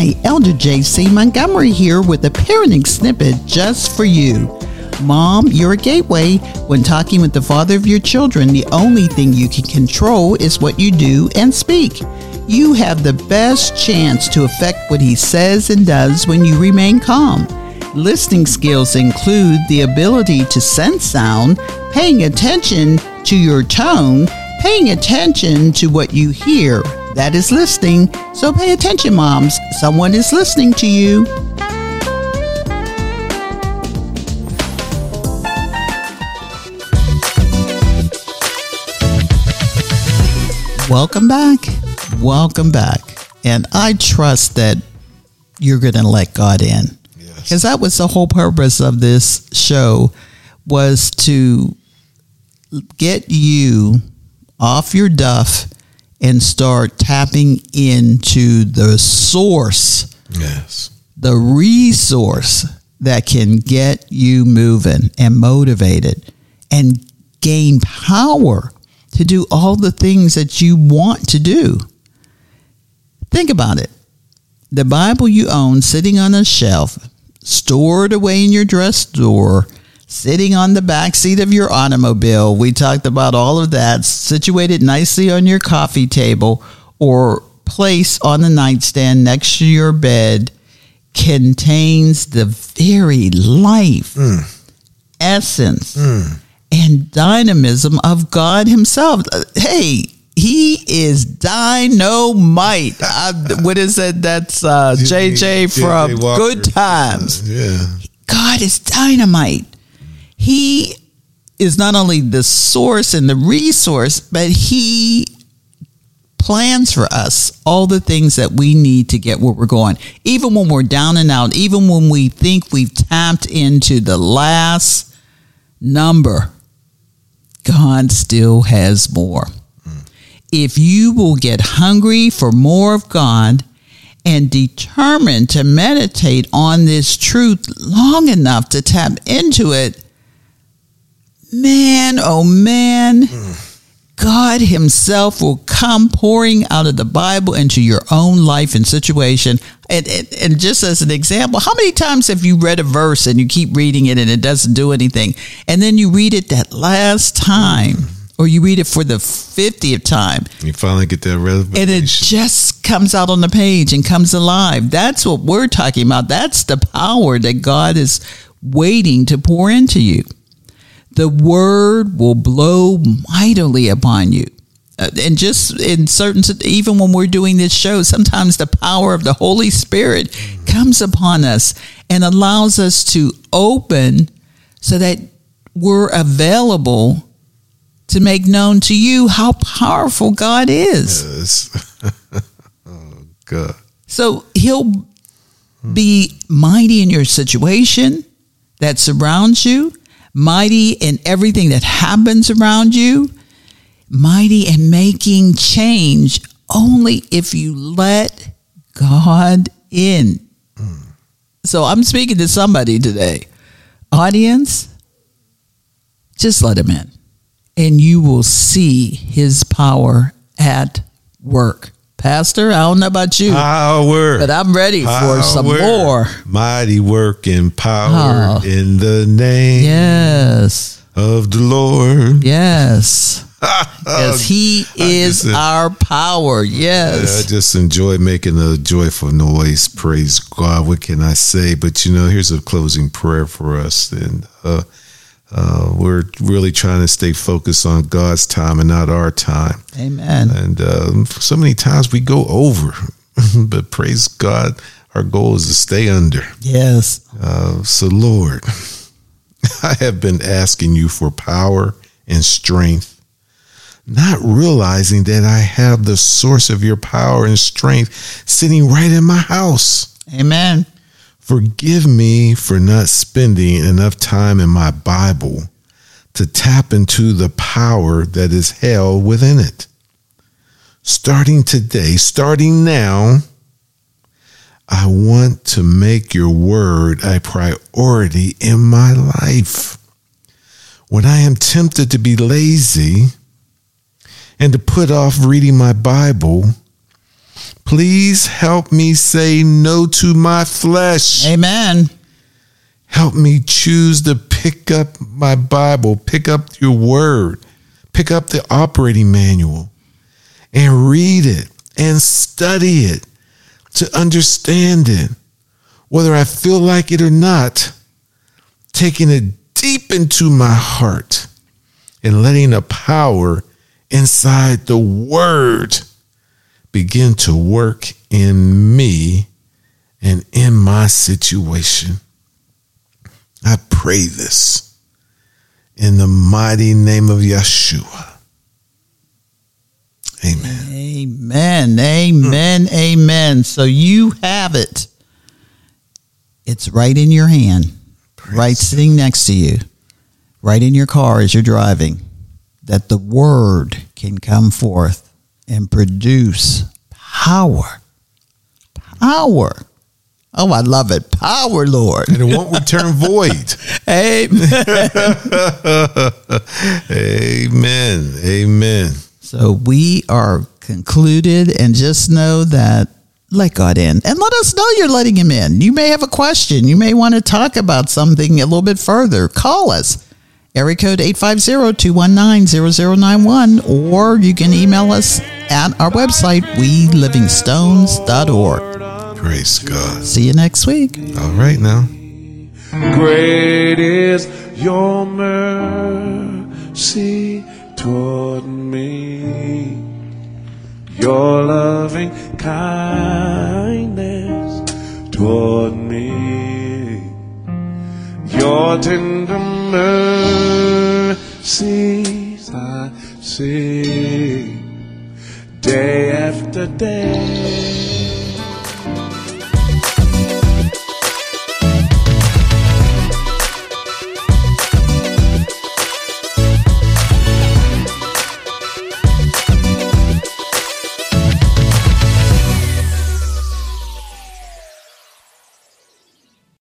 [SPEAKER 2] Hi, Elder JC Montgomery here with a parenting snippet just for you. Mom, you're a gateway. When talking with the father of your children, the only thing you can control is what you do and speak. You have the best chance to affect what he says and does when you remain calm. Listening skills include the ability to sense sound, paying attention to your tone, paying attention to what you hear. That is listening. So pay attention, moms. Someone is listening to you. Welcome back. Welcome back. And I trust that you're going to let God in. Because that was the whole purpose of this show was to get you off your duff and start tapping into the source,
[SPEAKER 1] Yes.
[SPEAKER 2] the resource that can get you moving and motivated and gain power to do all the things that you want to do. Think about it. The Bible you own sitting on a shelf, stored away in your dress drawer, sitting on the back seat of your automobile. We talked about all of that, situated nicely on your coffee table or place on the nightstand next to your bed, contains the very life, essence, and dynamism of God Himself. Hey, He is dynamite. I, what is it? That's uh, JJ from. Good Times.
[SPEAKER 1] Yeah.
[SPEAKER 2] God is dynamite. He is not only the source and the resource, but He plans for us all the things that we need to get where we're going. Even when we're down and out, even when we think we've tapped into the last number, God still has more. If you will get hungry for more of God and determined to meditate on this truth long enough to tap into it, man, oh man, God Himself will come pouring out of the Bible into your own life and situation. And, and, and just as an example, how many times have you read a verse and you keep reading it and it doesn't do anything? And then you read it that last time, or you read it for the 50th time,
[SPEAKER 1] You finally get that revelation.
[SPEAKER 2] and it just comes out on the page and comes alive. That's what we're talking about. That's the power that God is waiting to pour into you. The word will blow mightily upon you. Uh, and just in certain, even when we're doing this show, sometimes the power of the Holy Spirit comes upon us and allows us to open so that we're available to make known to you how powerful God is.
[SPEAKER 1] Yes. oh, God.
[SPEAKER 2] So he'll be mighty in your situation that surrounds you, mighty in everything that happens around you, mighty in making change only if you let God in. So I'm speaking to somebody today. Audience, just let him in and you will see his power at work. Pastor, I don't know about you,
[SPEAKER 1] Power.
[SPEAKER 2] but I'm ready for some more.
[SPEAKER 1] Mighty work and power
[SPEAKER 2] Oh.
[SPEAKER 1] in the name
[SPEAKER 2] Yes.
[SPEAKER 1] of the Lord.
[SPEAKER 2] Yes. Yes, he is
[SPEAKER 1] just-
[SPEAKER 2] our power.
[SPEAKER 1] Yeah, I
[SPEAKER 2] Yes.
[SPEAKER 1] just enjoy making a joyful noise. Praise God. What can I say? But you know, here's a closing prayer for us. And uh, uh, we're really trying to stay focused on God's time and not our time.
[SPEAKER 2] Amen.
[SPEAKER 1] And um, so many times we go over, but praise God, our goal is to stay under.
[SPEAKER 2] Yes.
[SPEAKER 1] Uh, so, Lord, I have been asking you for power and strength, not realizing that I have the source of your power and strength sitting right in my house.
[SPEAKER 2] Amen.
[SPEAKER 1] Forgive me for not spending enough time in my Bible to tap into the power that is held within it. Starting today, starting now, I want to make your word a priority in my life. when I am tempted to be lazy and to put off reading my Bible, please help me say no to my flesh.
[SPEAKER 2] Amen.
[SPEAKER 1] Help me choose to pick up my Bible, pick up your word, pick up the operating manual and read it and study it to understand it, whether I feel like it or not, taking it deep into my heart and letting the power inside the word begin to work in me and in my situation. I pray this in the mighty name of Yeshua. Amen.
[SPEAKER 2] Amen. Amen. Hmm. Amen. So you have it. It's right in your hand, right sitting next to you, right in your car as you're driving, that the word can come forth and produce power. Power. Oh, I love it. Power, Lord.
[SPEAKER 1] And it won't return void.
[SPEAKER 2] Amen.
[SPEAKER 1] Amen. Amen.
[SPEAKER 2] So we are concluded, and just know that let God in and let us know you're letting Him in. You may have a question. You may want to talk about something a little bit further. Call us. Area code 850-219-0091 or you can email us at our website welivingstones.org.
[SPEAKER 1] Praise God.
[SPEAKER 2] See you next week.
[SPEAKER 1] All right now.
[SPEAKER 10] Great is your mercy toward me. Your loving kindness toward me. Your tender mercies I see day after day.